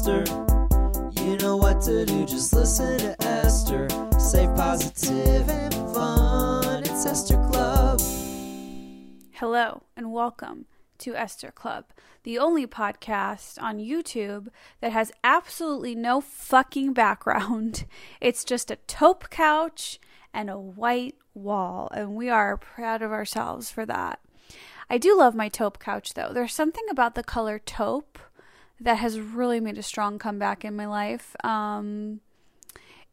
Esther. You know what to do, just listen to Esther. Safe, positive, and fun. It's Esther Club. Hello and welcome to Esther Club, the only podcast on YouTube that has absolutely no fucking background. It's just a taupe couch and a white wall, and we are proud of ourselves for that. I do love my taupe couch though. There's something about the color taupe that has really made a strong comeback in my life. Um,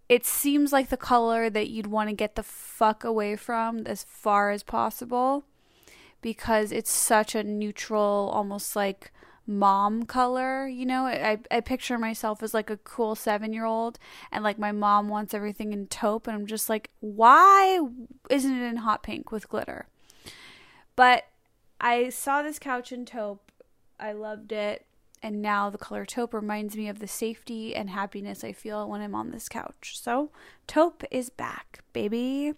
it seems like the color that you'd want to get the fuck away from as far as possible because it's such a neutral, almost like mom color. You know, I, I picture myself as like a cool seven year old, and like my mom wants everything in taupe, and I'm just like, why isn't it in hot pink with glitter? But I saw this couch in taupe. I loved it. And now the color taupe reminds me of the safety and happiness I feel when I'm on this couch. So, taupe is back, baby.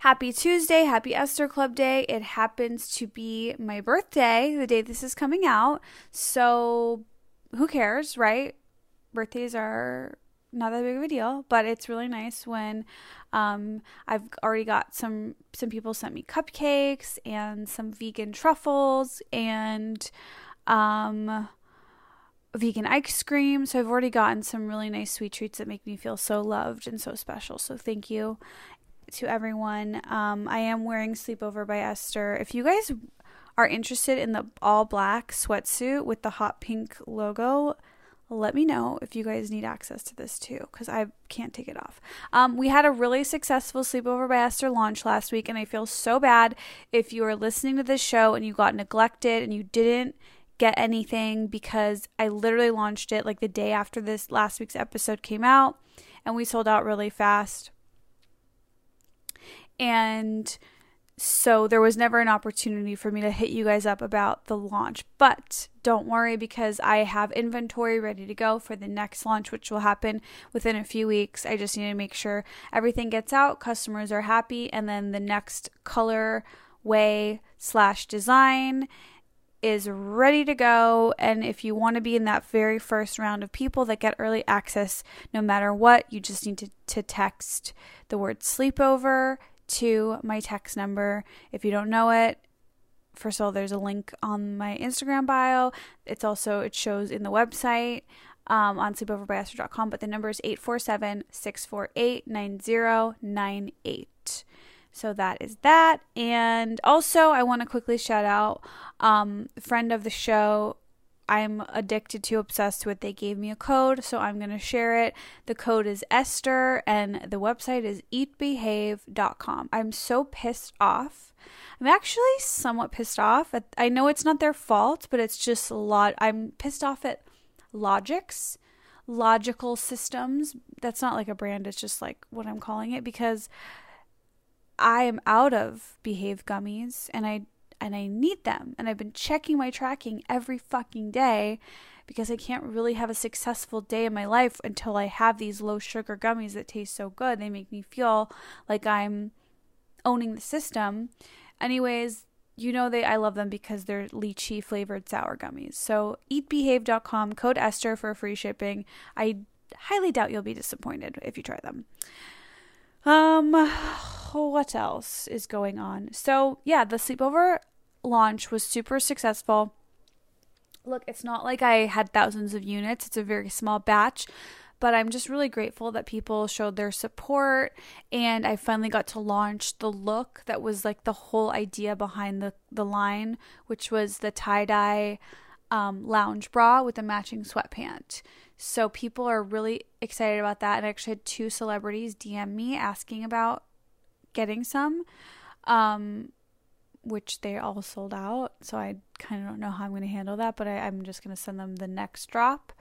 Happy Tuesday, happy Esther Club Day. It happens to be my birthday, the day this is coming out. So, who cares, right? Birthdays are not that big of a deal, but it's really nice when um, I've already got some some people sent me cupcakes and some vegan truffles and um, vegan ice cream. So I've already gotten some really nice sweet treats that make me feel so loved and so special. So thank you to everyone. Um, I am wearing Sleepover by Esther. If you guys are interested in the all black sweatsuit with the hot pink logo, let me know if you guys need access to this too, because I can't take it off. Um, we had a really successful Sleepover by Esther launch last week, and I feel so bad if you are listening to this show and you got neglected and you didn't get anything because I literally launched it like the day after this last week's episode came out, and we sold out really fast. And so there was never an opportunity for me to hit you guys up about the launch. But don't worry because I have inventory ready to go for the next launch, which will happen within a few weeks. I just need to make sure everything gets out, customers are happy, and then the next color way slash design is ready to go. And if you want to be in that very first round of people that get early access, no matter what, you just need to, to text the word sleepover to my text number. If you don't know it, first of all, there's a link on my Instagram bio. It's also, it shows in the website um, on sleepoverbyesther.com, but the number is 847 648 9098. So that is that. And also, I want to quickly shout out um, friend of the show, I'm addicted to, obsessed with. They gave me a code, so I'm going to share it. The code is Esther, and the website is eatbehave.com. I'm so pissed off. I'm actually somewhat pissed off. At, I know it's not their fault, but it's just a lot. I'm pissed off at Logics logical systems. That's not like a brand, it's just like what I'm calling it because I am out of Behave gummies and I and I need them. And I've been checking my tracking every fucking day because I can't really have a successful day in my life until I have these low sugar gummies that taste so good. They make me feel like I'm owning the system. Anyways, you know they I love them because they're lychee flavored sour gummies. So eatbehave.com code Esther for free shipping. I highly doubt you'll be disappointed if you try them. Um what else is going on? So, yeah, the sleepover launch was super successful. Look, it's not like I had thousands of units, it's a very small batch, but I'm just really grateful that people showed their support and I finally got to launch the look that was like the whole idea behind the, the line, which was the tie dye um, lounge bra with a matching sweatpant. So people are really excited about that. And I actually had two celebrities DM me asking about getting some. Um, which they all sold out. So I kind of don't know how I'm going to handle that, but I, am just going to send them the next drop.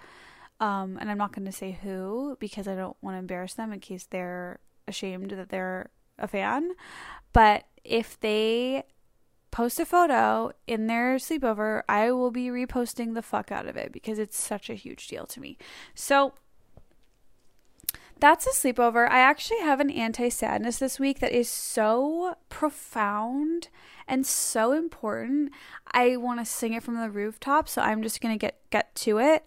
Um, and I'm not going to say who because I don't want to embarrass them in case they're ashamed that they're a fan. But if they post a photo in their sleepover, I will be reposting the fuck out of it because it's such a huge deal to me. So that's a sleepover. I actually have an anti sadness this week that is so profound and so important. I want to sing it from the rooftop, so I'm just going to get get to it.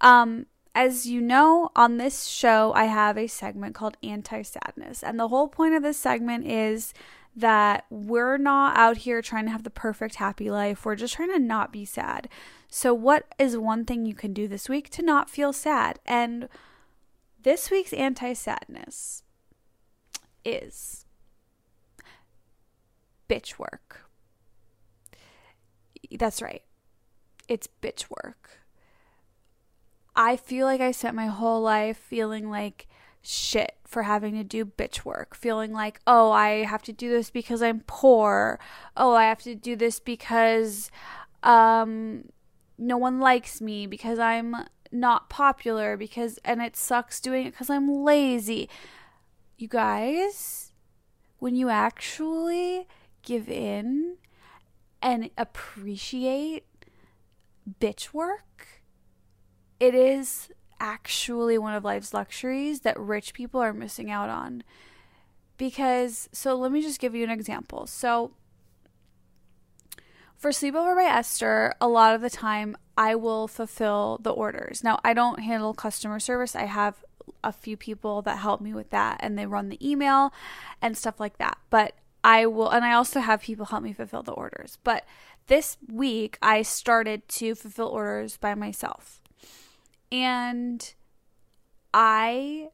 Um as you know, on this show, I have a segment called Anti Sadness. And the whole point of this segment is that we're not out here trying to have the perfect happy life. We're just trying to not be sad. So, what is one thing you can do this week to not feel sad? And this week's anti sadness is bitch work. That's right. It's bitch work. I feel like I spent my whole life feeling like shit for having to do bitch work, feeling like, oh, I have to do this because I'm poor. Oh, I have to do this because um no one likes me because I'm not popular because and it sucks doing it cuz I'm lazy. You guys, when you actually give in and appreciate bitch work, it is actually one of life's luxuries that rich people are missing out on. Because, so let me just give you an example. So, for Sleepover by Esther, a lot of the time I will fulfill the orders. Now, I don't handle customer service, I have a few people that help me with that and they run the email and stuff like that. But I will, and I also have people help me fulfill the orders. But this week, I started to fulfill orders by myself. And I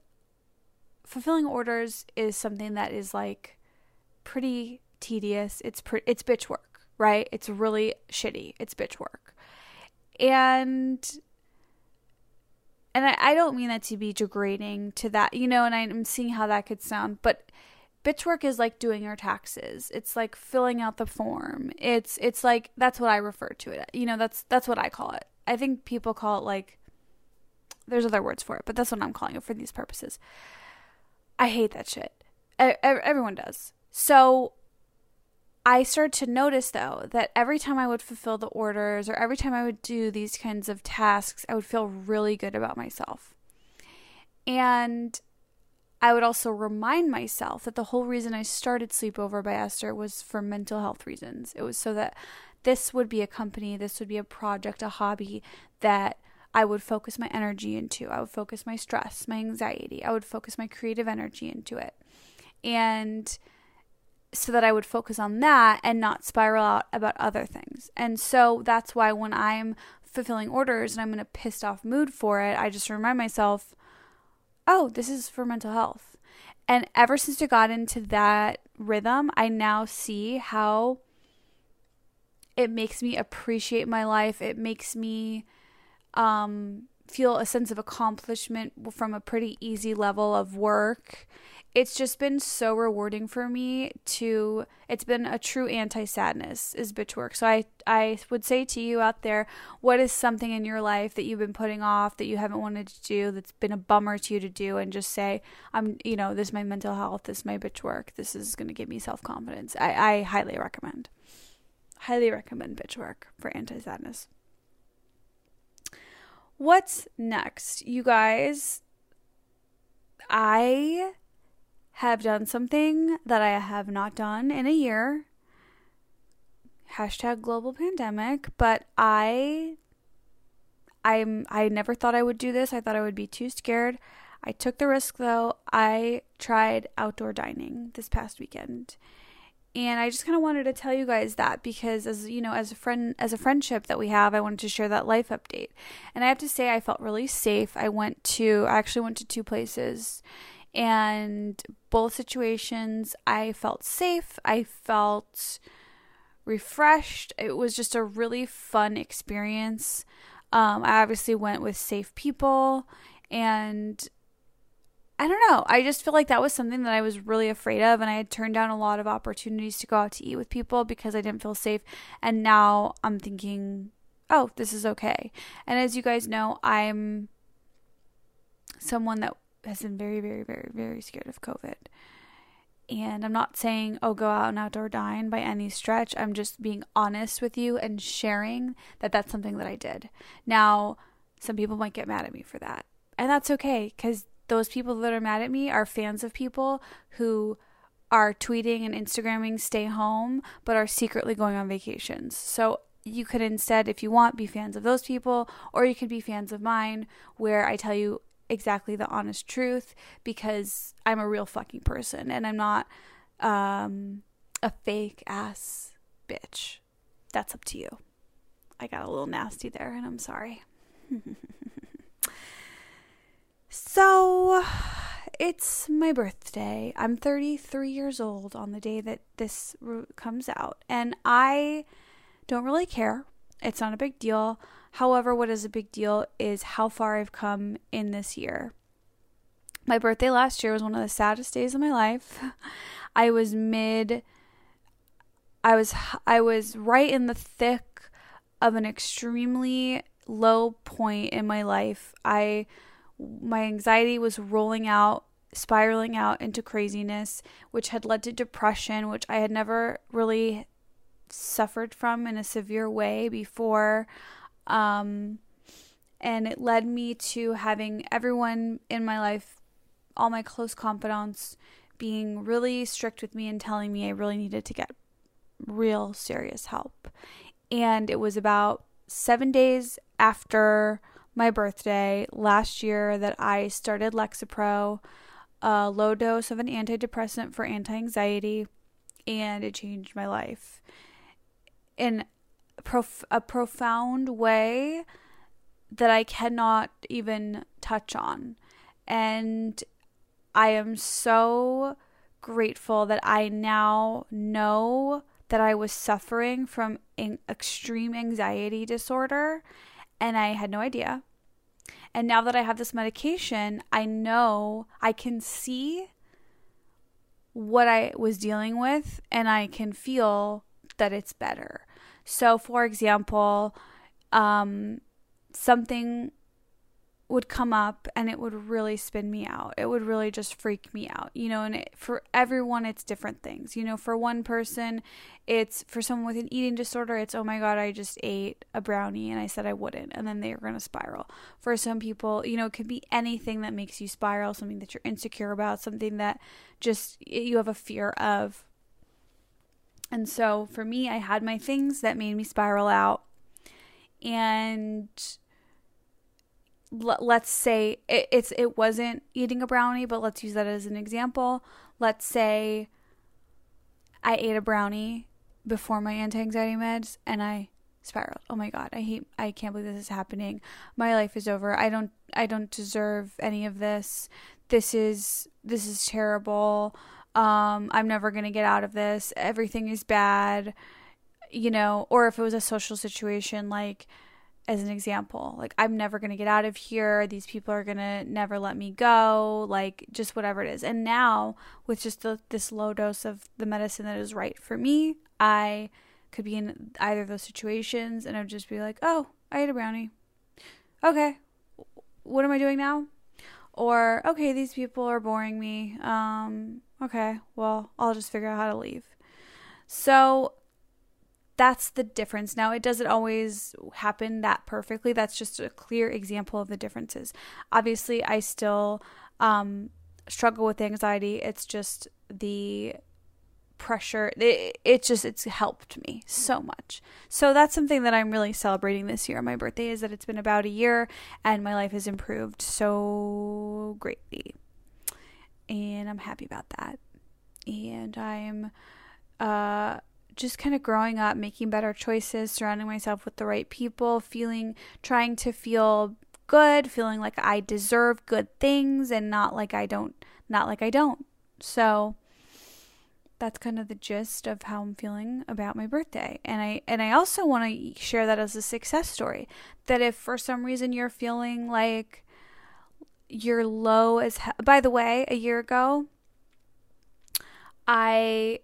fulfilling orders is something that is like pretty tedious. It's pre- it's bitch work, right? It's really shitty. It's bitch work. And and I, I don't mean that to be degrading to that, you know, and I'm seeing how that could sound, but bitch work is like doing your taxes. It's like filling out the form. It's it's like that's what I refer to it. You know, that's that's what I call it. I think people call it like there's other words for it, but that's what I'm calling it for these purposes. I hate that shit. Everyone does. So I started to notice though that every time I would fulfill the orders or every time I would do these kinds of tasks, I would feel really good about myself. And I would also remind myself that the whole reason I started Sleepover by Esther was for mental health reasons. It was so that this would be a company, this would be a project, a hobby that I would focus my energy into. I would focus my stress, my anxiety. I would focus my creative energy into it. And so that I would focus on that and not spiral out about other things. And so that's why when I'm fulfilling orders and I'm in a pissed off mood for it, I just remind myself, oh, this is for mental health. And ever since I got into that rhythm, I now see how it makes me appreciate my life. It makes me um, feel a sense of accomplishment from a pretty easy level of work. It's just been so rewarding for me to it's been a true anti-sadness is bitch work. So I I would say to you out there, what is something in your life that you've been putting off that you haven't wanted to do that's been a bummer to you to do and just say, I'm you know, this is my mental health, this is my bitch work, this is gonna give me self confidence. I, I highly recommend. Highly recommend bitch work for anti sadness. What's next? You guys, I have done something that I have not done in a year. Hashtag global pandemic, but I I'm I never thought I would do this. I thought I would be too scared. I took the risk though. I tried outdoor dining this past weekend and I just kind of wanted to tell you guys that because as you know as a friend as a friendship that we have I wanted to share that life update. And I have to say I felt really safe. I went to I actually went to two places. And both situations I felt safe. I felt refreshed. It was just a really fun experience. Um, I obviously went with safe people. And I don't know. I just feel like that was something that I was really afraid of, and I had turned down a lot of opportunities to go out to eat with people because I didn't feel safe. And now I'm thinking, oh, this is okay. And as you guys know, I'm someone that has been very, very, very, very scared of COVID. And I'm not saying, oh, go out and outdoor dine by any stretch. I'm just being honest with you and sharing that that's something that I did. Now, some people might get mad at me for that. And that's okay because those people that are mad at me are fans of people who are tweeting and Instagramming stay home, but are secretly going on vacations. So you could instead, if you want, be fans of those people, or you could be fans of mine, where I tell you exactly the honest truth because I'm a real fucking person and I'm not um, a fake ass bitch. That's up to you. I got a little nasty there and I'm sorry. so it's my birthday. I'm 33 years old on the day that this comes out, and I don't really care. It's not a big deal. However, what is a big deal is how far I've come in this year. My birthday last year was one of the saddest days of my life. I was mid I was I was right in the thick of an extremely low point in my life. I my anxiety was rolling out spiraling out into craziness, which had led to depression, which I had never really suffered from in a severe way before. Um, and it led me to having everyone in my life, all my close confidants, being really strict with me and telling me I really needed to get real serious help. And it was about seven days after my birthday last year that I started Lexapro a low dose of an antidepressant for anti anxiety, and it changed my life in prof- a profound way that I cannot even touch on. And I am so grateful that I now know that I was suffering from an extreme anxiety disorder and I had no idea. And now that I have this medication, I know I can see what I was dealing with and I can feel that it's better. So, for example, um, something would come up and it would really spin me out. It would really just freak me out, you know. And it, for everyone, it's different things. You know, for one person, it's for someone with an eating disorder, it's oh my god, I just ate a brownie and I said I wouldn't, and then they're gonna spiral. For some people, you know, it could be anything that makes you spiral, something that you're insecure about, something that just you have a fear of. And so for me, I had my things that made me spiral out. And let's say it, it's it wasn't eating a brownie, but let's use that as an example. Let's say I ate a brownie before my anti-anxiety meds and I spiraled. Oh my god, I hate I can't believe this is happening. My life is over. I don't I don't deserve any of this. This is this is terrible. Um I'm never going to get out of this. Everything is bad. You know, or if it was a social situation like as an example. Like, I'm never going to get out of here. These people are going to never let me go. Like, just whatever it is. And now, with just the, this low dose of the medicine that is right for me, I could be in either of those situations and I would just be like, oh, I ate a brownie. Okay, what am I doing now? Or, okay, these people are boring me. Um, okay, well, I'll just figure out how to leave. So that's the difference. Now, it doesn't always happen that perfectly. That's just a clear example of the differences. Obviously, I still um, struggle with anxiety. It's just the pressure it, it just it's helped me so much so that's something that i'm really celebrating this year on my birthday is that it's been about a year and my life has improved so greatly and i'm happy about that and i'm uh just kind of growing up, making better choices, surrounding myself with the right people, feeling, trying to feel good, feeling like I deserve good things and not like I don't, not like I don't. So that's kind of the gist of how I'm feeling about my birthday. And I and I also want to share that as a success story. That if for some reason you're feeling like you're low as he- by the way, a year ago I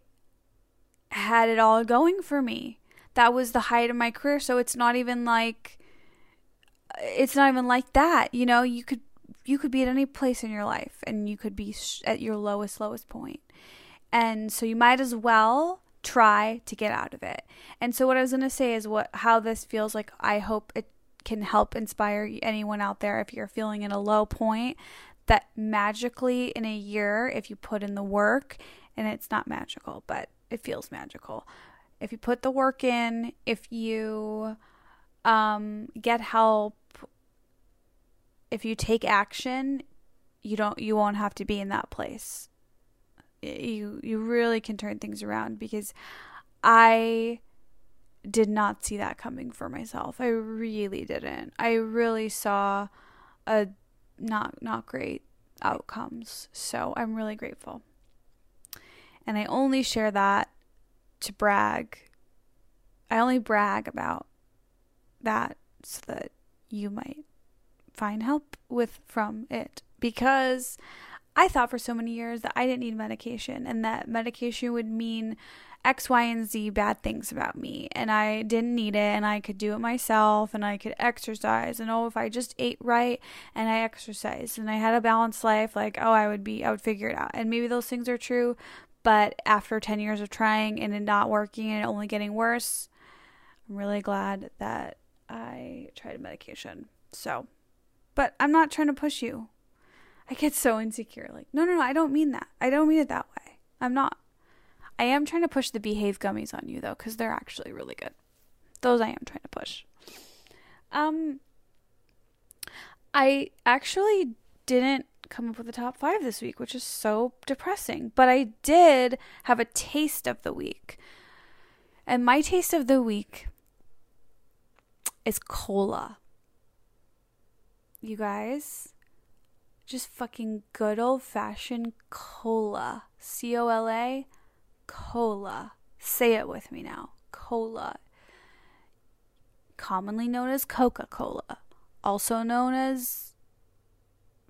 had it all going for me. That was the height of my career. So it's not even like it's not even like that. You know, you could you could be at any place in your life and you could be at your lowest lowest point. And so you might as well try to get out of it. And so what I was going to say is what how this feels like I hope it can help inspire anyone out there if you're feeling in a low point that magically in a year, if you put in the work, and it's not magical, but it feels magical. If you put the work in, if you um, get help, if you take action, you don't you won't have to be in that place. You you really can turn things around because I did not see that coming for myself. I really didn't. I really saw a not not great outcomes. So I'm really grateful. And I only share that to brag. I only brag about that so that you might find help with from it because I thought for so many years that I didn't need medication and that medication would mean X, Y, and Z bad things about me, and I didn't need it, and I could do it myself, and I could exercise, and oh, if I just ate right and I exercised and I had a balanced life, like oh, I would be, I would figure it out. And maybe those things are true, but after 10 years of trying and it not working and only getting worse, I'm really glad that I tried medication. So, but I'm not trying to push you. I get so insecure. Like, no, no, no, I don't mean that. I don't mean it that way. I'm not. I am trying to push the Behave gummies on you though, because they're actually really good. Those I am trying to push. Um, I actually didn't come up with a top five this week, which is so depressing. But I did have a taste of the week. And my taste of the week is cola. You guys, just fucking good old fashioned cola. C O L A cola. Say it with me now. Cola. Commonly known as Coca Cola, also known as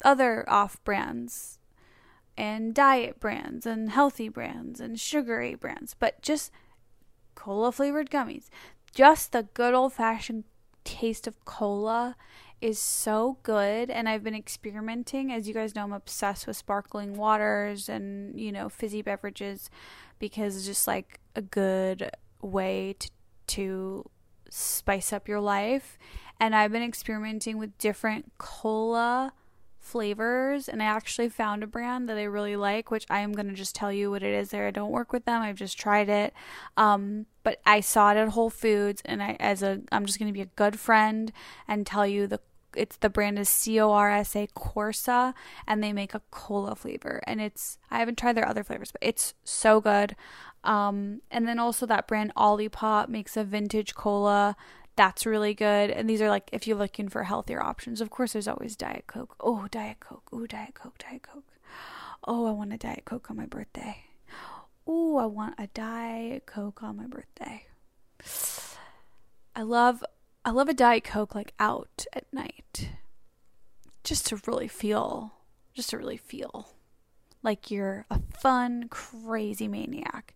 other off brands and diet brands and healthy brands and sugary brands, but just cola flavored gummies. Just the good old fashioned taste of cola is so good and I've been experimenting. As you guys know, I'm obsessed with sparkling waters and, you know, fizzy beverages because it's just like a good way to, to spice up your life. And I've been experimenting with different cola flavors and I actually found a brand that I really like which I am going to just tell you what it is there. I don't work with them. I've just tried it. Um, but I saw it at Whole Foods and I as a I'm just going to be a good friend and tell you the it's the brand is C O R S A Corsa and they make a cola flavor. And it's I haven't tried their other flavors but it's so good. Um, and then also that brand Olipop makes a vintage cola that's really good and these are like if you're looking for healthier options of course there's always diet coke oh diet coke oh diet coke diet coke oh i want a diet coke on my birthday oh i want a diet coke on my birthday i love I love a Diet Coke like out at night. Just to really feel, just to really feel like you're a fun, crazy maniac.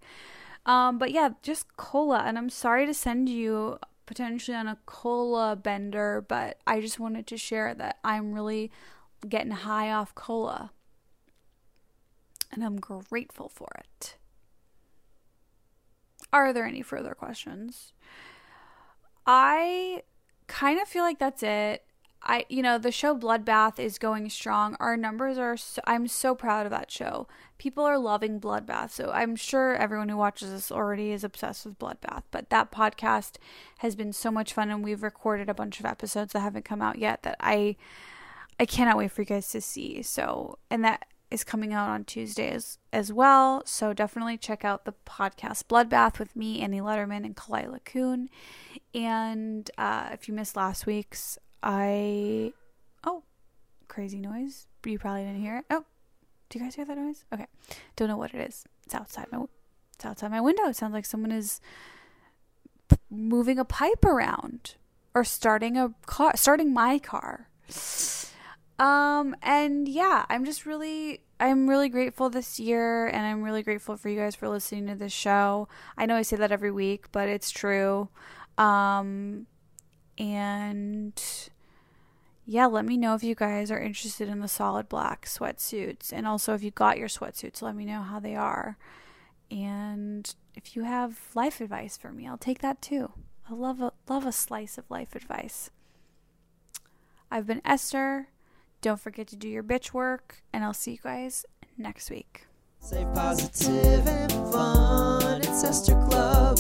Um, but yeah, just cola. And I'm sorry to send you potentially on a cola bender, but I just wanted to share that I'm really getting high off cola. And I'm grateful for it. Are there any further questions? I kind of feel like that's it. I you know, the show Bloodbath is going strong. Our numbers are so, I'm so proud of that show. People are loving Bloodbath. So I'm sure everyone who watches this already is obsessed with Bloodbath, but that podcast has been so much fun and we've recorded a bunch of episodes that haven't come out yet that I I cannot wait for you guys to see. So, and that is coming out on Tuesdays as well. So definitely check out the podcast Bloodbath with me, Annie Lederman, and Khalyla Kuhn. And uh, if you missed last week's, I oh, crazy noise. You probably didn't hear it. Oh, do you guys hear that noise? Okay, don't know what it is. It's outside my it's outside my window. It sounds like someone is moving a pipe around or starting a car, starting my car. Um, and yeah, I'm just really, I'm really grateful this year, and I'm really grateful for you guys for listening to this show. I know I say that every week, but it's true. Um, and yeah, let me know if you guys are interested in the solid black sweatsuits, and also if you got your sweatsuits, let me know how they are. And if you have life advice for me, I'll take that too. I love a love a slice of life advice. I've been Esther. Don't forget to do your bitch work, and I'll see you guys next week. Positive, and fun. It's Esther Club.